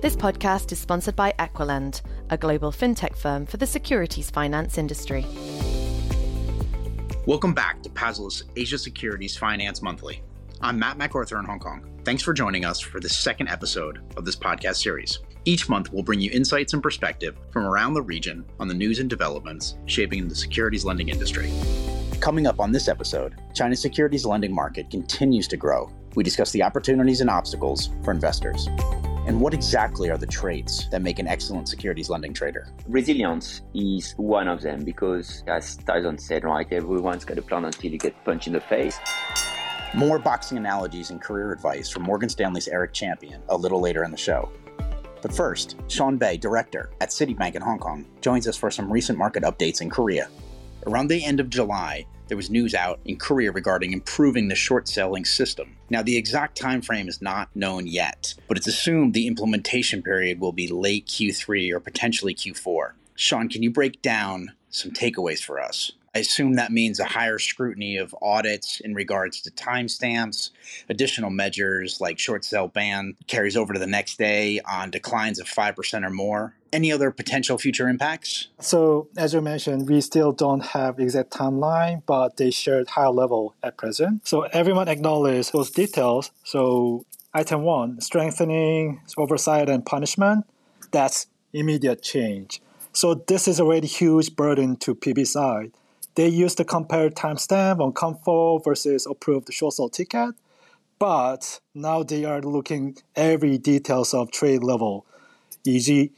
This podcast is sponsored by EquiLend, a global fintech firm for the securities finance industry. Welcome back to PASLA's Asia Securities Finance Monthly. I'm Matt MacArthur in Hong Kong. Thanks for joining us for the second episode of this podcast series. Each month, we'll bring you insights and perspective from around the region on the news and developments shaping the securities lending industry. Coming up on this episode, China's securities lending market continues to grow. We discuss the opportunities and obstacles for investors. And what exactly are the traits that make an excellent securities lending trader? Resilience is one of them because, as Tyson said, right, everyone's got a plan until you get punched in the face. More boxing analogies and career advice from Morgan Stanley's Eric Champion a little later in the show. But first, Sean Bae, director at Citibank in Hong Kong, joins us for some recent market updates in Korea. Around the end of July, there was news out in Korea regarding improving the short selling system. Now, the exact time frame is not known yet, but it's assumed the implementation period will be late Q3 or potentially Q4. Sean, can you break down some takeaways for us? I assume that means a higher scrutiny of audits in regards to timestamps, additional measures like short sell ban carries over to the next day on declines of 5% or more. Any other potential future impacts? So, as you mentioned, we still don't have exact timeline, but they shared high level at present. So, everyone acknowledges those details. So, item one, strengthening oversight and punishment, that's immediate change. So, this is already huge burden to PB side they used to compare timestamp on COMFO versus approved short sell ticket, but now they are looking every details of trade level, e.g.,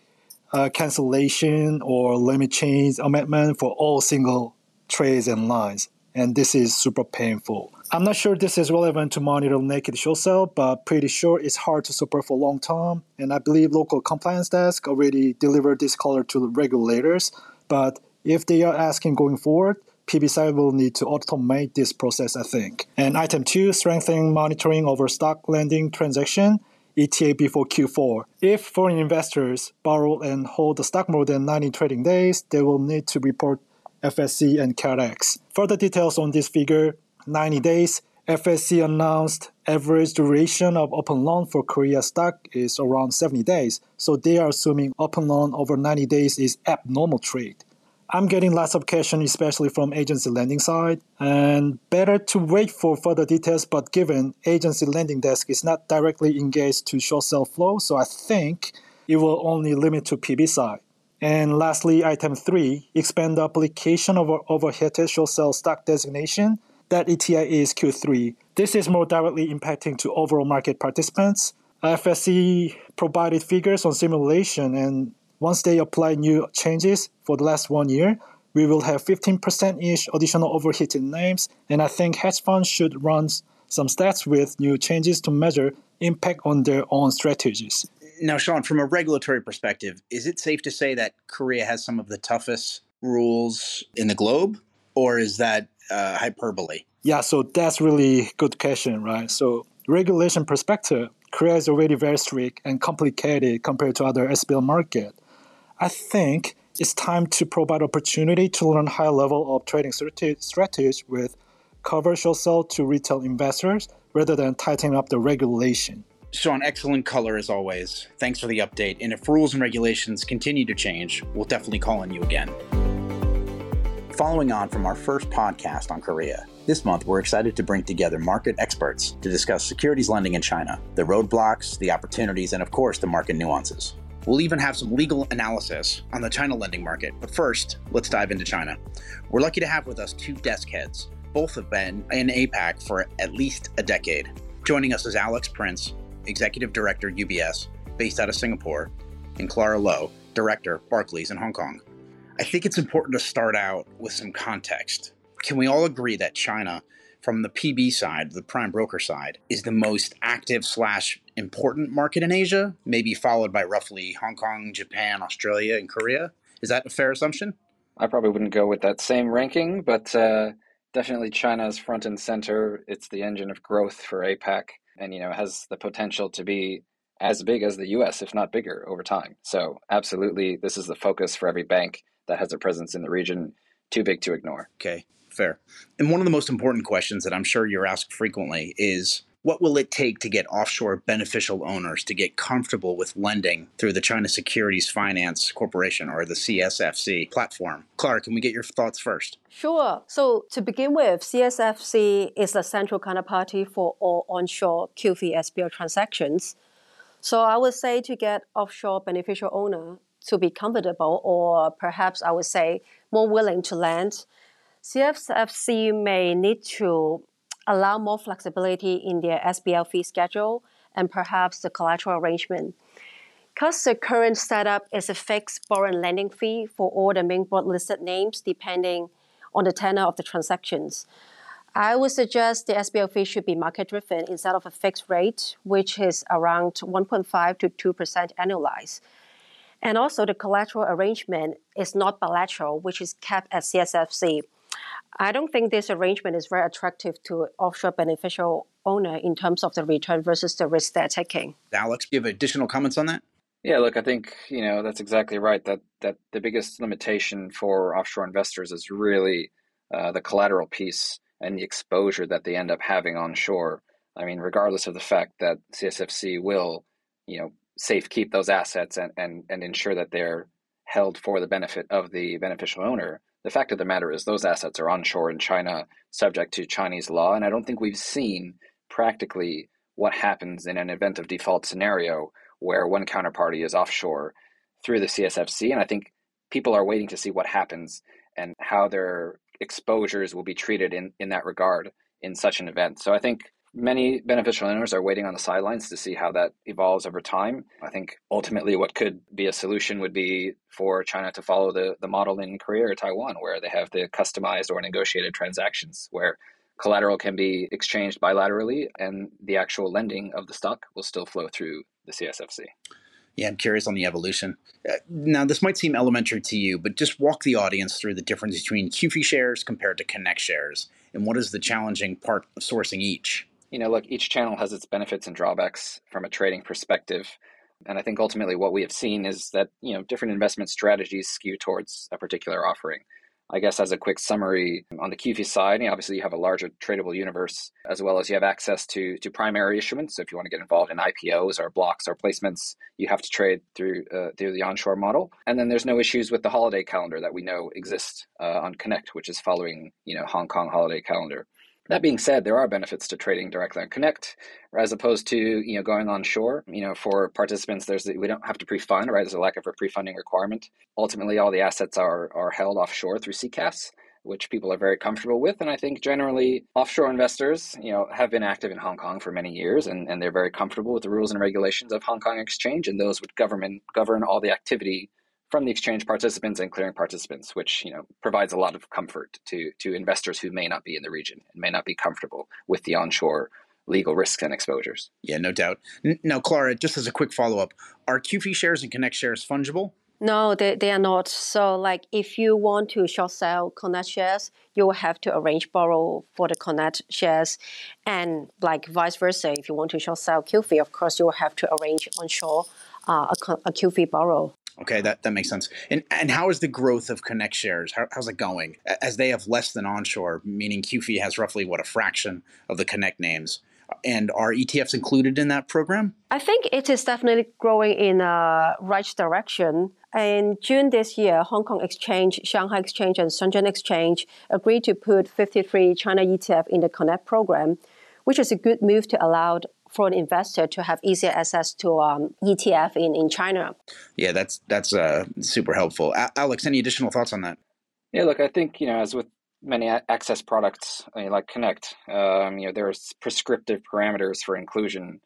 uh, cancellation or limit change amendment for all single trades and lines. And this is super painful. I'm not sure this is relevant to monitor naked short sell, but pretty sure it's hard to support for long term. And I believe local compliance desk already delivered this color to the regulators. But if they are asking going forward, PBSI will need to automate this process, I think. And item two, strengthening monitoring over stock lending transaction. ETA before Q4. If foreign investors borrow and hold the stock more than 90 trading days, they will need to report FSC and KRX. Further details on this figure 90 days. FSC announced average duration of open loan for Korea stock is around 70 days, so they are assuming open loan over 90 days is abnormal trade. I'm getting lots of questions, especially from agency lending side, and better to wait for further details. But given agency lending desk is not directly engaged to short sell flow, so I think it will only limit to PB side. And lastly, item three, expand the application of overheated short sell stock designation. That ETI is Q3. This is more directly impacting to overall market participants. FSC provided figures on simulation and once they apply new changes for the last one year, we will have 15%-ish additional overheated names, and I think hedge funds should run some stats with new changes to measure impact on their own strategies. Now, Sean, from a regulatory perspective, is it safe to say that Korea has some of the toughest rules in the globe, or is that uh, hyperbole? Yeah, so that's really good question, right? So regulation perspective, Korea is already very strict and complicated compared to other SBL market. I think it's time to provide opportunity to learn high level of trading strategy with short sell to retail investors rather than tightening up the regulation. Sean, excellent color as always. Thanks for the update. And if rules and regulations continue to change, we'll definitely call on you again. Following on from our first podcast on Korea, this month we're excited to bring together market experts to discuss securities lending in China, the roadblocks, the opportunities, and of course the market nuances. We'll even have some legal analysis on the China lending market. But first, let's dive into China. We're lucky to have with us two desk heads. Both have been in APAC for at least a decade. Joining us is Alex Prince, Executive Director, UBS, based out of Singapore, and Clara Lo, Director, Barclays in Hong Kong. I think it's important to start out with some context. Can we all agree that China from the PB side, the prime broker side, is the most active slash important market in Asia, maybe followed by roughly Hong Kong, Japan, Australia, and Korea. Is that a fair assumption? I probably wouldn't go with that same ranking, but uh, definitely China is front and center. It's the engine of growth for APAC, and you know has the potential to be as big as the U.S., if not bigger, over time. So absolutely, this is the focus for every bank that has a presence in the region. Too big to ignore. Okay fair. And one of the most important questions that I'm sure you're asked frequently is What will it take to get offshore beneficial owners to get comfortable with lending through the China Securities Finance Corporation or the CSFC platform? Clara, can we get your thoughts first? Sure. So to begin with, CSFC is the central counterparty for all onshore QFII SBL transactions. So I would say to get offshore beneficial owner to be comfortable, or perhaps I would say more willing to lend, CSFC may need to allow more flexibility in their SBL fee schedule and perhaps the collateral arrangement. Because the current setup is a fixed borrowing lending fee for all the main board listed names depending on the tenor of the transactions. I would suggest the SBL fee should be market driven instead of a fixed rate, which is around 1.5 to 2% annualized. And also, the collateral arrangement is not bilateral, which is kept at CSFC. I don't think this arrangement is very attractive to offshore beneficial owner in terms of the return versus the risk they're taking. Alex, do you have additional comments on that? Yeah, look, I think you know that's exactly right. That that the biggest limitation for offshore investors is really uh, the collateral piece and the exposure that they end up having onshore. I mean, regardless of the fact that CSFC will, you know, safe keep those assets and and and ensure that they're held for the benefit of the beneficial owner the fact of the matter is those assets are onshore in China, subject to Chinese law, and I don't think we've seen practically what happens in an event of default scenario where one counterparty is offshore through the CSFC, and I think people are waiting to see what happens and how their exposures will be treated in, in that regard in such an event. So I think Many beneficial owners are waiting on the sidelines to see how that evolves over time. I think ultimately what could be a solution would be for China to follow the, the model in Korea or Taiwan, where they have the customized or negotiated transactions where collateral can be exchanged bilaterally and the actual lending of the stock will still flow through the CSFC. Yeah, I'm curious on the evolution. Uh, now, this might seem elementary to you, but just walk the audience through the difference between QFII shares compared to Connect shares, and what is the challenging part of sourcing each? You know, look, each channel has its benefits and drawbacks from a trading perspective. And I think ultimately what we have seen is that, you know, different investment strategies skew towards a particular offering. I guess as a quick summary, on the QFII side, you know, obviously you have a larger tradable universe, as well as you have access to to primary issuance. So if you want to get involved in IPOs or blocks or placements, you have to trade through uh, through the onshore model. And then there's no issues with the holiday calendar that we know exists uh, on Connect, which is following you know Hong Kong holiday calendar. That being said, there are benefits to trading directly on Connect, as opposed to you know going onshore. You know, for participants, there's we don't have to pre-fund, right? There's a lack of a pre-funding requirement. Ultimately, all the assets are are held offshore through CCASS, which people are very comfortable with. And I think generally offshore investors, you know, have been active in Hong Kong for many years and, and they're very comfortable with the rules and regulations of Hong Kong Exchange and those would govern govern all the activity from the exchange participants and clearing participants, which you know provides a lot of comfort to to investors who may not be in the region and may not be comfortable with the onshore legal risks and exposures. Yeah, no doubt. Now, Clara, just as a quick follow up, are QFII shares and Connect shares fungible? No, they, they are not. So, like, if you want to short sell Connect shares, you will have to arrange borrow for the Connect shares, and like vice versa. If you want to short sell QFII, of course, you will have to arrange onshore uh, a, a QFII borrow. Okay, that, that makes sense. And and how is the growth of Connect shares? How, how's it going? As they have less than onshore, meaning QFII has roughly what a fraction of the Connect names. And are ETFs included in that program? I think it is definitely growing in a right direction. In June this year, Hong Kong Exchange, Shanghai Exchange, and Shenzhen Exchange agreed to put 53 China ETF in the Connect program, which is a good move to allow for an investor to have easier access to um, ETF in, in China. Yeah, that's that's uh, super helpful. A- Alex, any additional thoughts on that? Yeah, look, I think you know, as with many access products like Connect, um, you know, there's prescriptive parameters for inclusion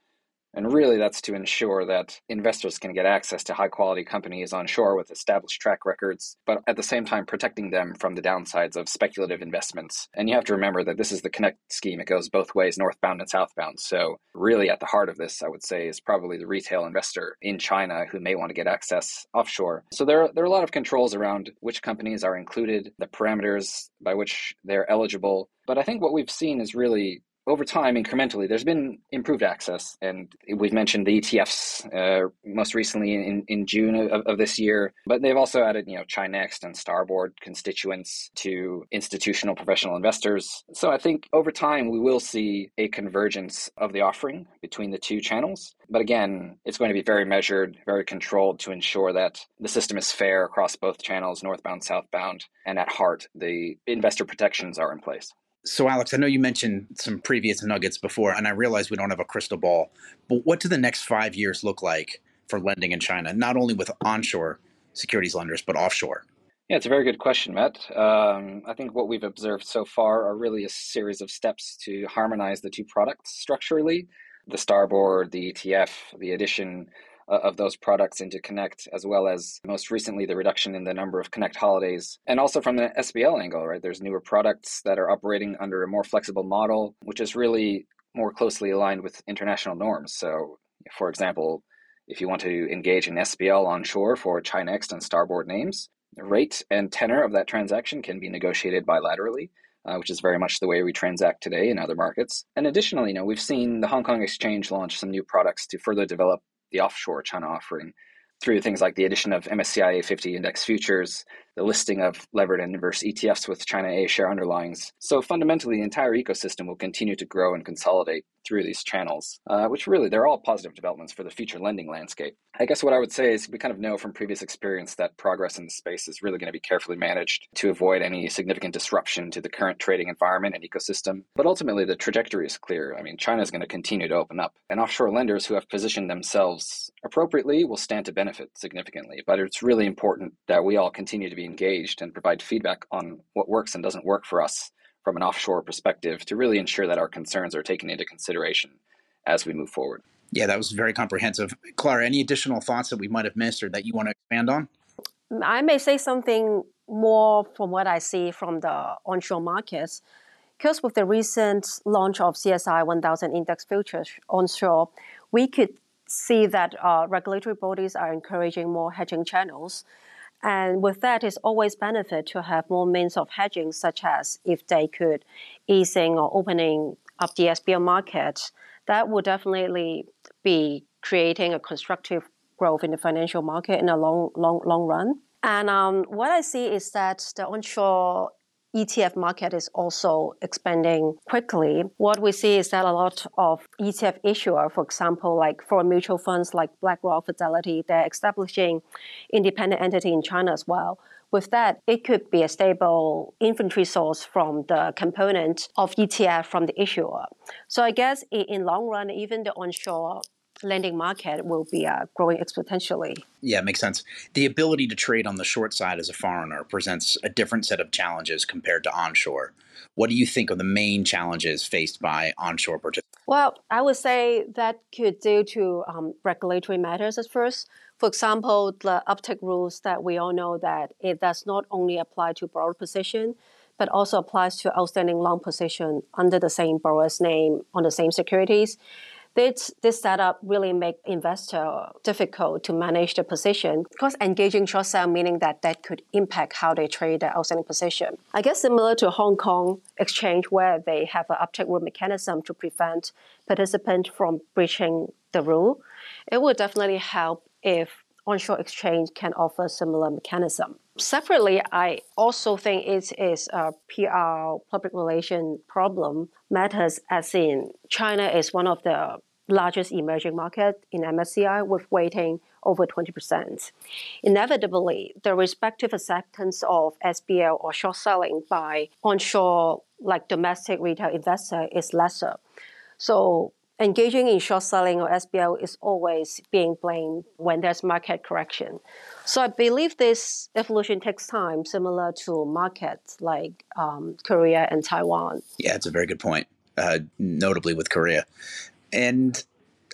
and really, that's to ensure that investors can get access to high quality companies onshore with established track records, but at the same time, protecting them from the downsides of speculative investments. And you have to remember that this is the Connect scheme, it goes both ways, northbound and southbound. So, really, at the heart of this, I would say, is probably the retail investor in China who may want to get access offshore. So, there are, there are a lot of controls around which companies are included, the parameters by which they're eligible. But I think what we've seen is really over time, incrementally, there's been improved access. And we've mentioned the ETFs uh, most recently in, in June of, of, this year, but they've also added, you know, ChiNext and STAR Board constituents to institutional professional investors. So I think over time, we will see a convergence of the offering between the two channels. But again, it's going to be very measured, very controlled to ensure that the system is fair across both channels, northbound, southbound, and at heart, the investor protections are in place. So, Alex, I know you mentioned some previous nuggets before, and I realize we don't have a crystal ball, but what do the next five years look like for lending in China, not only with onshore securities lenders, but offshore? Yeah, it's a very good question, Matt. Um, I think what we've observed so far are really a series of steps to harmonize the two products structurally the STAR Board, the ETF, the addition uh, of those products into Connect, as well as most recently the reduction in the number of Connect holidays. And also from the SBL angle, right? There's newer products that are operating under a more flexible model, which is really more closely aligned with international norms. So, for example, if you want to engage in SBL onshore for ChiNext and STAR Board names, the rate and tenor of that transaction can be negotiated bilaterally. Uh, which is very much the way we transact today in other markets. And additionally, you know, we've seen the Hong Kong Exchange launch some new products to further develop the offshore China offering through things like the addition of MSCI A fifty index futures, the listing of levered and inverse ETFs with China A share underlyings. So fundamentally, the entire ecosystem will continue to grow and consolidate through these channels, uh, which really they're all positive developments for the future lending landscape. I guess what I would say is we kind of know from previous experience that progress in the space is really going to be carefully managed to avoid any significant disruption to the current trading environment and ecosystem. But ultimately, the trajectory is clear. I mean, China is going to continue to open up, and offshore lenders who have positioned themselves appropriately will stand to benefit significantly. But it's really important that we all continue to be engaged and provide feedback on what works and doesn't work for us from an offshore perspective to really ensure that our concerns are taken into consideration as we move forward. Yeah, that was very comprehensive. Clara, any additional thoughts that we might have missed or that you want to expand on? I may say something more from what I see from the onshore markets. Because with the recent launch of CSI 1000 index futures onshore, we could see that uh, regulatory bodies are encouraging more hedging channels and with that, it's always benefit to have more means of hedging, such as if they could easing or opening up the SBL market, that would definitely be creating a constructive growth in the financial market in the long, long, long run. And um, what I see is that the onshore ETF market is also expanding quickly. What we see is that a lot of ETF issuer, for example, like for mutual funds like BlackRock, Fidelity, they're establishing independent entity in China as well. With that, it could be a stable inventory source from the component of ETF from the issuer. So I guess in, in long run, even the onshore lending market will be uh, growing exponentially. Yeah, makes sense. The ability to trade on the short side as a foreigner presents a different set of challenges compared to onshore. What do you think are the main challenges faced by onshore participants? Well, I would say that could due to um, regulatory matters at first. For example, the uptick rules that we all know that it does not only apply to borrower position, but also applies to outstanding long position under the same borrower's name on the same securities. This, this setup really make investor difficult to manage the position because engaging short sell meaning that that could impact how they trade their outstanding position. I guess similar to Hong Kong exchange where they have an uptick rule mechanism to prevent participants from breaching the rule, it would definitely help if onshore exchange can offer similar mechanism. Separately, I also think it is a PR public relation problem matters as in China is one of the largest emerging market in MSCI with weighting over 20%. Inevitably, the respective acceptance of SBL or short selling by onshore, like domestic retail investor, is lesser. So engaging in short selling or SBL is always being blamed when there's market correction. So I believe this evolution takes time, similar to markets like um, Korea and Taiwan. Yeah, it's a very good point, uh, notably with Korea. And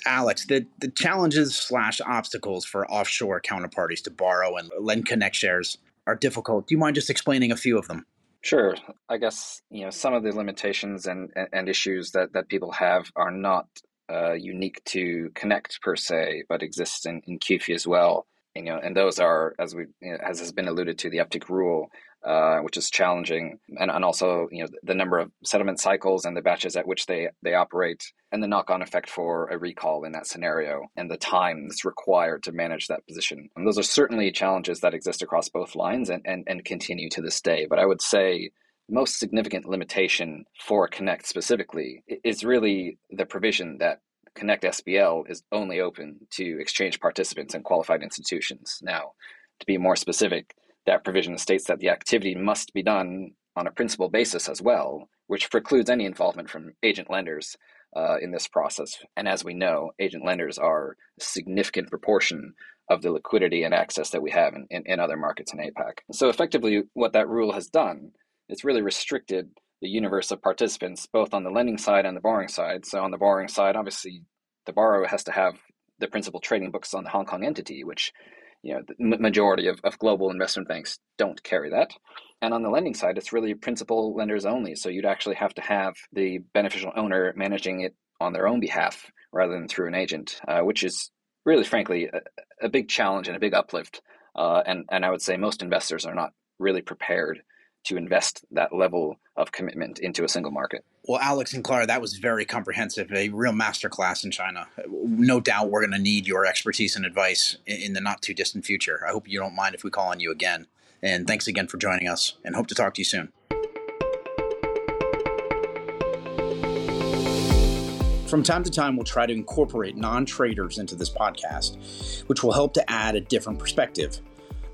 Alex, the, the challenges slash obstacles for offshore counterparties to borrow and lend connect shares are difficult. Do you mind just explaining a few of them? Sure. I guess you know some of the limitations and, and issues that, that people have are not uh, unique to Connect per se, but exist in, in QFII as well. you know, and those are, as we, as has been alluded to, the uptick rule, uh, which is challenging, and, and also, you know, the number of settlement cycles and the batches at which they they operate, and the knock-on effect for a recall in that scenario, and the time that's required to manage that position. And those are certainly challenges that exist across both lines and, and, and continue to this day. But I would say the most significant limitation for Connect specifically is really the provision that Connect SBL is only open to exchange participants and qualified institutions. Now, to be more specific, that provision states that the activity must be done on a principal basis as well, which precludes any involvement from agent lenders uh, in this process. And as we know, agent lenders are a significant proportion of the liquidity and access that we have in, in, in other markets in APAC. So, effectively, what that rule has done is really restricted the universe of participants, both on the lending side and the borrowing side. So on the borrowing side, obviously, the borrower has to have the principal trading books on the Hong Kong entity, which you know the majority of, of global investment banks don't carry that. And on the lending side, it's really principal lenders only. So you'd actually have to have the beneficial owner managing it on their own behalf rather than through an agent, uh, which is really, frankly, a, a, big challenge and a big uplift. Uh, and and I would say most investors are not really prepared to invest that level of commitment into a single market. Well, Alex and Clara, that was very comprehensive, a real masterclass in China. No doubt we're going to need your expertise and advice in the not too distant future. I hope you don't mind if we call on you again. And thanks again for joining us, and hope to talk to you soon. From time to time, we'll try to incorporate non traders into this podcast, which will help to add a different perspective.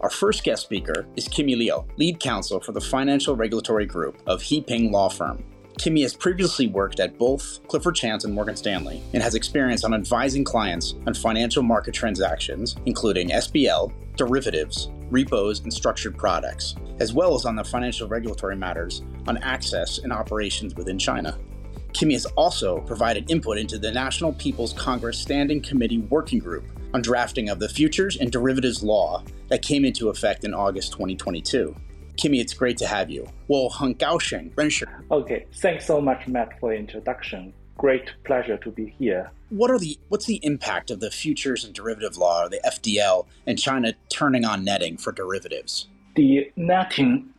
Our first guest speaker is Kimi Liu, lead counsel for the financial regulatory group of He Ping Law Firm. Kimi has previously worked at both Clifford Chance and Morgan Stanley and has experience on advising clients on financial market transactions, including SBL, derivatives, repos, and structured products, as well as on the financial regulatory matters on access and operations within China. Kimmy has also provided input into the National People's Congress Standing Committee Working Group on drafting of the Futures and Derivatives Law that came into effect in August 2022. Kimi, it's great to have you. Well, Okay, thanks so much, Matt, for the introduction. Great pleasure to be here. What are the what's the impact of the futures and derivative law, or the FDL, and China turning on netting for derivatives? The netting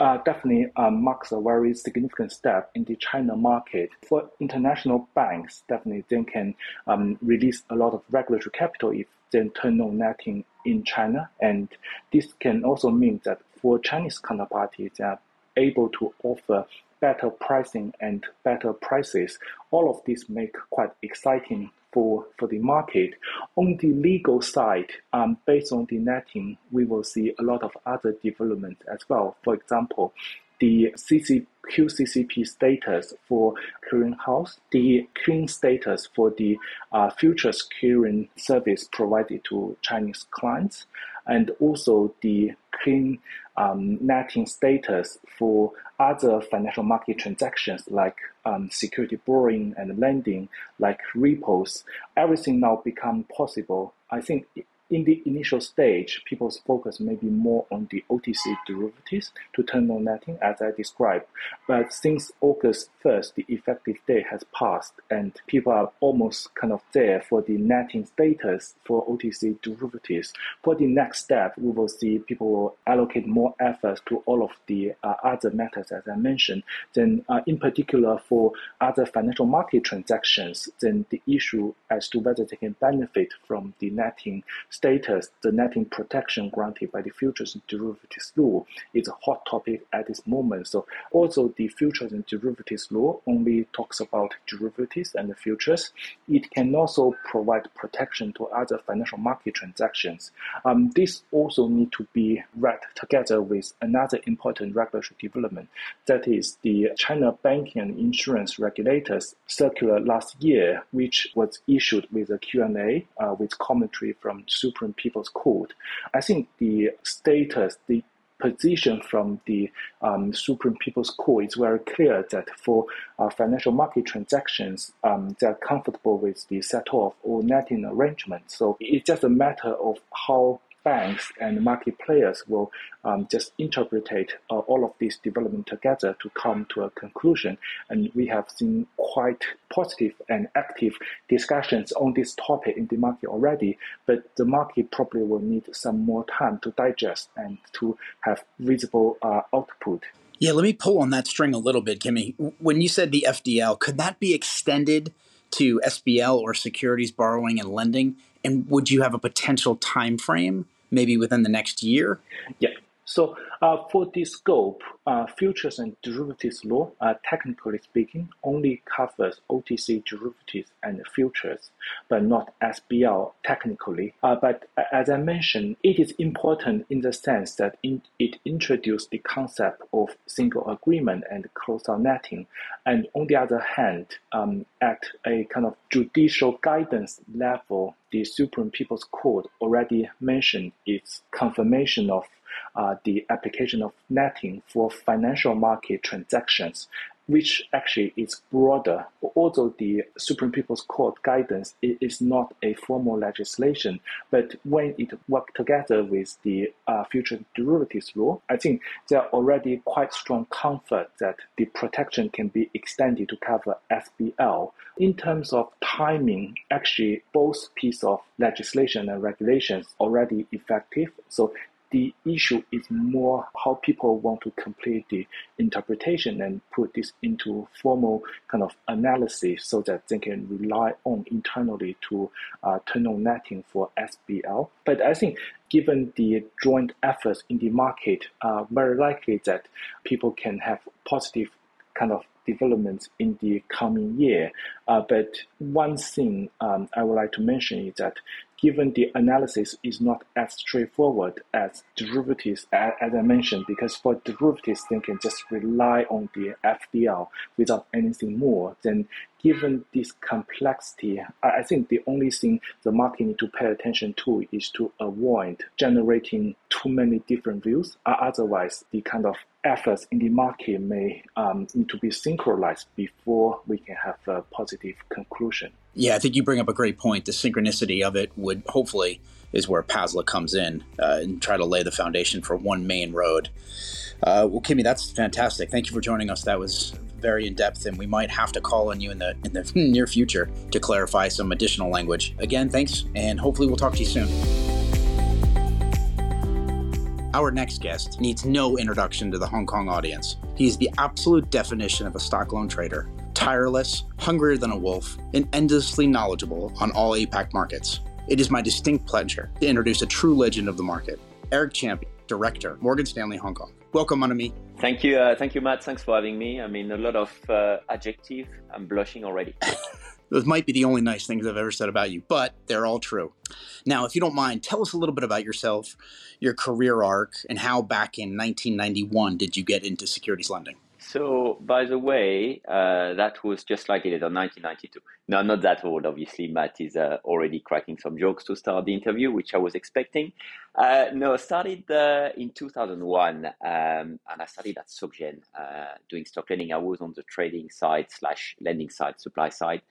uh, definitely uh, marks a very significant step in the China market. For international banks, definitely they can um, release a lot of regulatory capital if they turn on netting in China. And this can also mean that for Chinese counterparties, they are able to offer better pricing and better prices. All of this make quite exciting for, the market. On the legal side, um, based on the netting, we will see a lot of other developments as well. For example, the CC, QCCP status for clearinghouse, the clearing status for the uh, futures clearing service provided to Chinese clients, and also the clean um, netting status for other financial market transactions like um, security borrowing and lending, like repos. Everything now become possible. I think in the initial stage, people's focus may be more on the OTC derivatives to turn on netting, as I described. But since August 1st, the effective date has passed, and people are almost kind of there for the netting status for OTC derivatives. For the next step, we will see people will allocate more efforts to all of the uh, other matters, as I mentioned. Then, uh, in particular, for other financial market transactions, then the issue as to whether they can benefit from the netting status, the netting protection granted by the futures and derivatives law is a hot topic at this moment. So also the futures and derivatives law only talks about derivatives and the futures. It can also provide protection to other financial market transactions. Um, this also need to be read together with another important regulatory development, that is the China Banking and Insurance Regulators Circular last year, which was issued with a Q&A uh, with commentary from Supreme People's Court. I think the status, the position from the um, Supreme People's Court is very clear that for uh, financial market transactions, um, they are comfortable with the set off or netting arrangement. So it's just a matter of how banks and market players will um, just interpret uh, all of these development together to come to a conclusion. And we have seen quite positive and active discussions on this topic in the market already, but the market probably will need some more time to digest and to have visible uh, output. Yeah, let me pull on that string a little bit, Kimi. When you said the FDL, could that be extended to SBL or securities borrowing and lending? And would you have a potential time frame, maybe within the next year? Yeah. So for the scope, uh, futures and derivatives law, uh, technically speaking, only covers OTC derivatives and futures, but not SBL technically. Uh, but as I mentioned, it is important in the sense that in, it introduced the concept of single agreement and close-out netting. And on the other hand, um, at a kind of judicial guidance level, the Supreme People's Court already mentioned its confirmation of uh, the application of netting for financial market transactions, which actually is broader. Although the Supreme People's Court guidance is not a formal legislation, but when it worked together with the uh, future derivatives law, I think there are already quite strong comfort that the protection can be extended to cover SBL. In terms of timing, actually both piece of legislation and regulations already effective. So the issue is more how people want to complete the interpretation and put this into formal kind of analysis so that they can rely on internally to uh, turn on netting for SBL. But I think given the joint efforts in the market, uh, very likely that people can have positive kind of developments in the coming year. Uh, but one thing um, I would like to mention is that given the analysis is not as straightforward as derivatives, as I mentioned, because for derivatives, they can just rely on the FDL without anything more, then given this complexity, I think the only thing the market need to pay attention to is to avoid generating too many different views. Otherwise, the kind of efforts in the market may um, need to be synchronized before we can have a positive conclusion. Yeah, I think you bring up a great point. The synchronicity of it would hopefully is where PASLA comes in uh, and try to lay the foundation for one main road. Uh, well, Kimi, that's fantastic. Thank you for joining us. That was very in depth, and we might have to call on you in the in the near future to clarify some additional language. Again, thanks, and hopefully we'll talk to you soon. Our next guest needs no introduction to the Hong Kong audience. He is the absolute definition of a stock loan trader tireless, hungrier than a wolf, and endlessly knowledgeable on all APAC markets. It is my distinct pleasure to introduce a true legend of the market, Eric Champion, Director, Morgan Stanley Hong Kong. Welcome, Monami. Thank you, uh, thank you, Matt. Thanks for having me. I mean, a lot of uh, adjective. I'm blushing already. Those might be the only nice things I've ever said about you, but they're all true. Now, if you don't mind, tell us a little bit about yourself, your career arc, and how back in 1991 did you get into securities lending? So, by the way, uh, that was just like it is in 1992. No, not that old, obviously. Matt is uh, already cracking some jokes to start the interview, which I was expecting. Uh, no, started uh, in 2001, um, and I started at SocGen uh, doing stock lending. I was on the trading side slash lending side, supply side.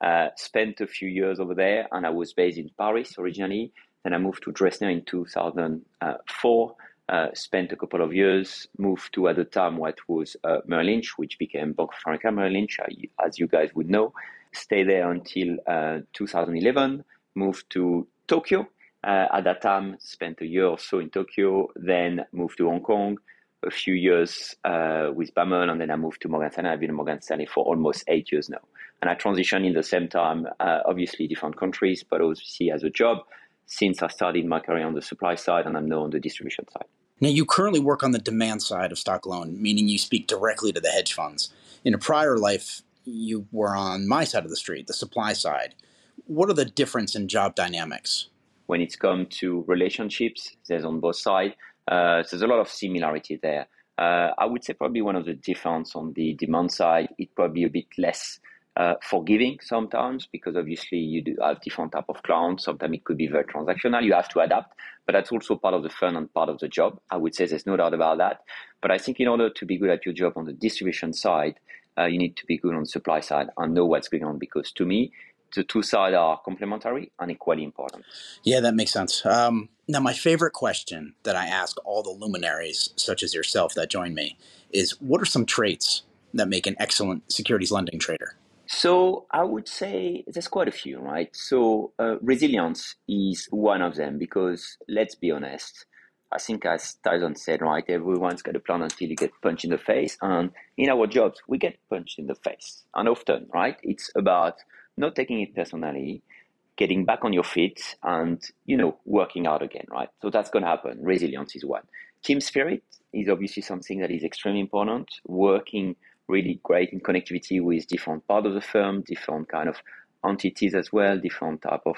Uh, spent a few years over there, and I was based in Paris originally. Then I moved to Dresdner in 2004 uh, spent a couple of years, moved to at the time what was uh, Merrill Lynch, which became Bank of America Merrill Lynch, as you guys would know. Stayed there until uh, 2011, moved to Tokyo. Uh, at that time, spent a year or so in Tokyo, then moved to Hong Kong, a few years uh, with BAML, and then I moved to Morgan Stanley. I've been in Morgan Stanley for almost eight years now. And I transitioned in the same time, uh, obviously different countries, but obviously as a job since I started my career on the supply side and I'm now on the distribution side. Now, you currently work on the demand side of stock loan, meaning you speak directly to the hedge funds. In a prior life, you were on my side of the street, the supply side. What are the difference in job dynamics? When it's come to relationships, there's on both sides. Uh, there's a lot of similarity there. Uh, I would say probably one of the difference on the demand side, it probably a bit less uh, forgiving sometimes because obviously you do have different type of clients. Sometimes it could be very transactional. You have to adapt, but that's also part of the fun and part of the job. I would say there's no doubt about that. But I think in order to be good at your job on the distribution side, uh, you need to be good on the supply side and know what's going on because to me, the two sides are complementary and equally important. Yeah, that makes sense. Um, now, my favorite question that I ask all the luminaries, such as yourself, that join me, is what are some traits that make an excellent securities lending trader? So I would say there's quite a few, right? So uh, resilience is one of them because let's be honest. I think as Tyson said, right, everyone's got a plan until you get punched in the face. And in our jobs, we get punched in the face. And often, right, it's about not taking it personally, getting back on your feet and, you know, working out again, right? So that's going to happen. Resilience is one. Team spirit is obviously something that is extremely important. Working really great in connectivity with different part of the firm, different kind of entities as well, different type of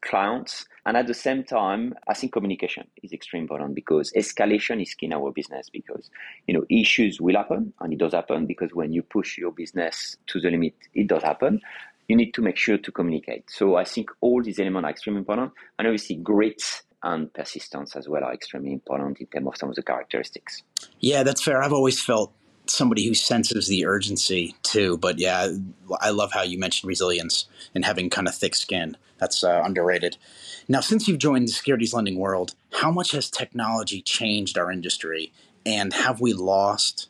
clients. And at the same time, I think communication is extremely important because escalation is key in our business because, you know, issues will happen and it does happen because when you push your business to the limit, it does happen. You need to make sure to communicate. So I think all these elements are extremely important. And obviously grit and persistence as well are extremely important in terms of some of the characteristics. Yeah, that's fair. I've always felt somebody who senses the urgency too. But yeah, I love how you mentioned resilience and having kind of thick skin. That's uh, underrated. Now, since you've joined the securities lending world, how much has technology changed our industry, and have we lost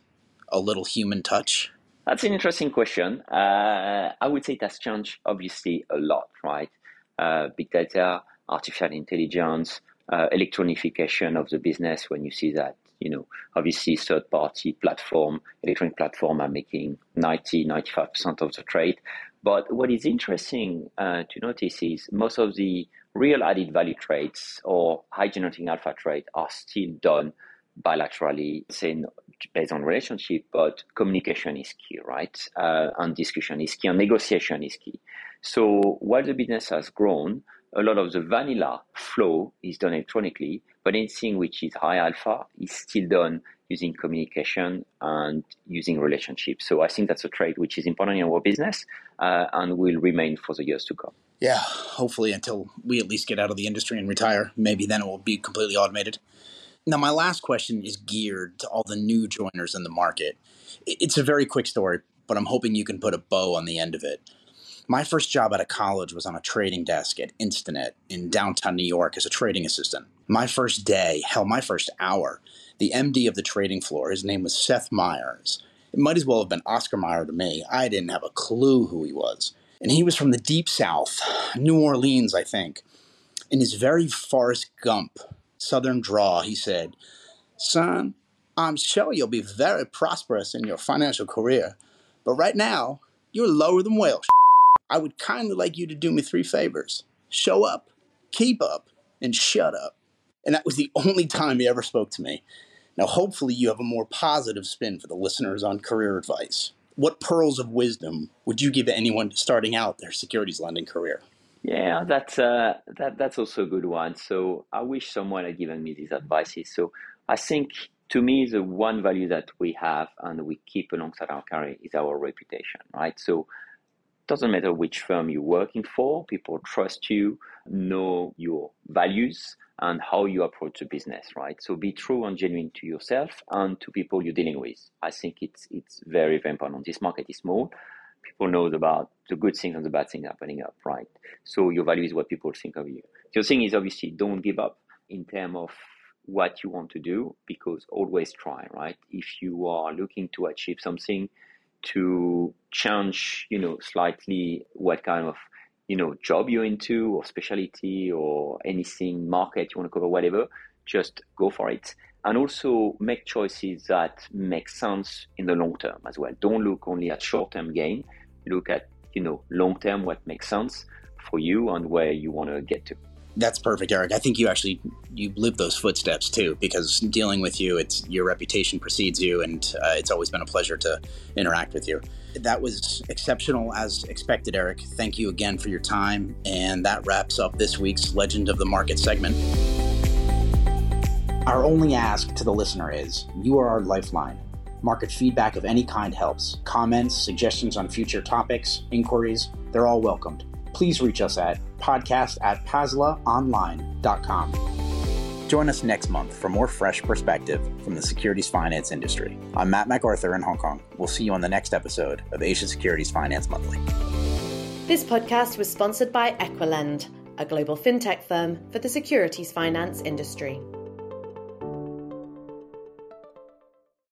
a little human touch? That's an interesting question. Uh, I would say it has changed obviously a lot, right? Uh, big data, artificial intelligence, uh, electronification of the business when you see that you know, obviously third party platform, electronic platform are making 90, 95% of the trade. But what is interesting uh, to notice is most of the real added value trades or high generating alpha trade are still done bilaterally, say based on relationship, but communication is key, right? Uh, and discussion is key, and negotiation is key. So while the business has grown, a lot of the vanilla flow is done electronically, but anything which is high alpha is still done using communication and using relationships. So I think that's a trade which is important in our business uh, and will remain for the years to come. Yeah, hopefully until we at least get out of the industry and retire. Maybe then it will be completely automated. Now, my last question is geared to all the new joiners in the market. It's a very quick story, but I'm hoping you can put a bow on the end of it. My first job out of college was on a trading desk at Instinet in downtown New York as a trading assistant. My first day, hell, my first hour, the MD of the trading floor, his name was Seth Myers. It might as well have been Oscar Mayer to me. I didn't have a clue who he was. And he was from the deep south, New Orleans, I think. In his very Forrest Gump southern draw, he said, Son, I'm sure you'll be very prosperous in your financial career, but right now, you're lower than Welsh. I would kindly like you to do me three favors show up, keep up, and shut up. And that was the only time he ever spoke to me. Now, hopefully, you have a more positive spin for the listeners on career advice. What pearls of wisdom would you give anyone starting out their securities lending career? Yeah, that's uh, that that's also a good one. So I wish someone had given me these advices. So I think to me, the one value that we have and we keep alongside our career is our reputation, right? So doesn't matter which firm you're working for, people trust you, know your values and how you approach the business, right? So be true and genuine to yourself and to people you're dealing with. I think it's it's very, very important. This market is small. People know about the good things and the bad things happening up, right? So your value is what people think of you. The thing is obviously don't give up in terms of what you want to do because always try, right? If you are looking to achieve something, to change, you know, slightly what kind of, you know, job you're into or specialty or anything market you want to cover, whatever, just go for it. And also make choices that make sense in the long term as well. Don't look only at short term gain. Look at, you know, long term what makes sense for you and where you want to get to that's perfect, Eric. I think you actually you live those footsteps too, because dealing with you, it's your reputation precedes you, and uh, it's always been a pleasure to interact with you. That was exceptional as expected, Eric. Thank you again for your time, and that wraps up this week's Legend of the Market segment. Our only ask to the listener is you are our lifeline. Market feedback of any kind helps. Comments, suggestions on future topics, inquiries, they're all welcomed please reach us at podcast at paslaonline.com. Join us next month for more fresh perspective from the securities finance industry. I'm Matt MacArthur in Hong Kong. We'll see you on the next episode of Asia Securities Finance Monthly. This podcast was sponsored by EquiLend, a global fintech firm for the securities finance industry.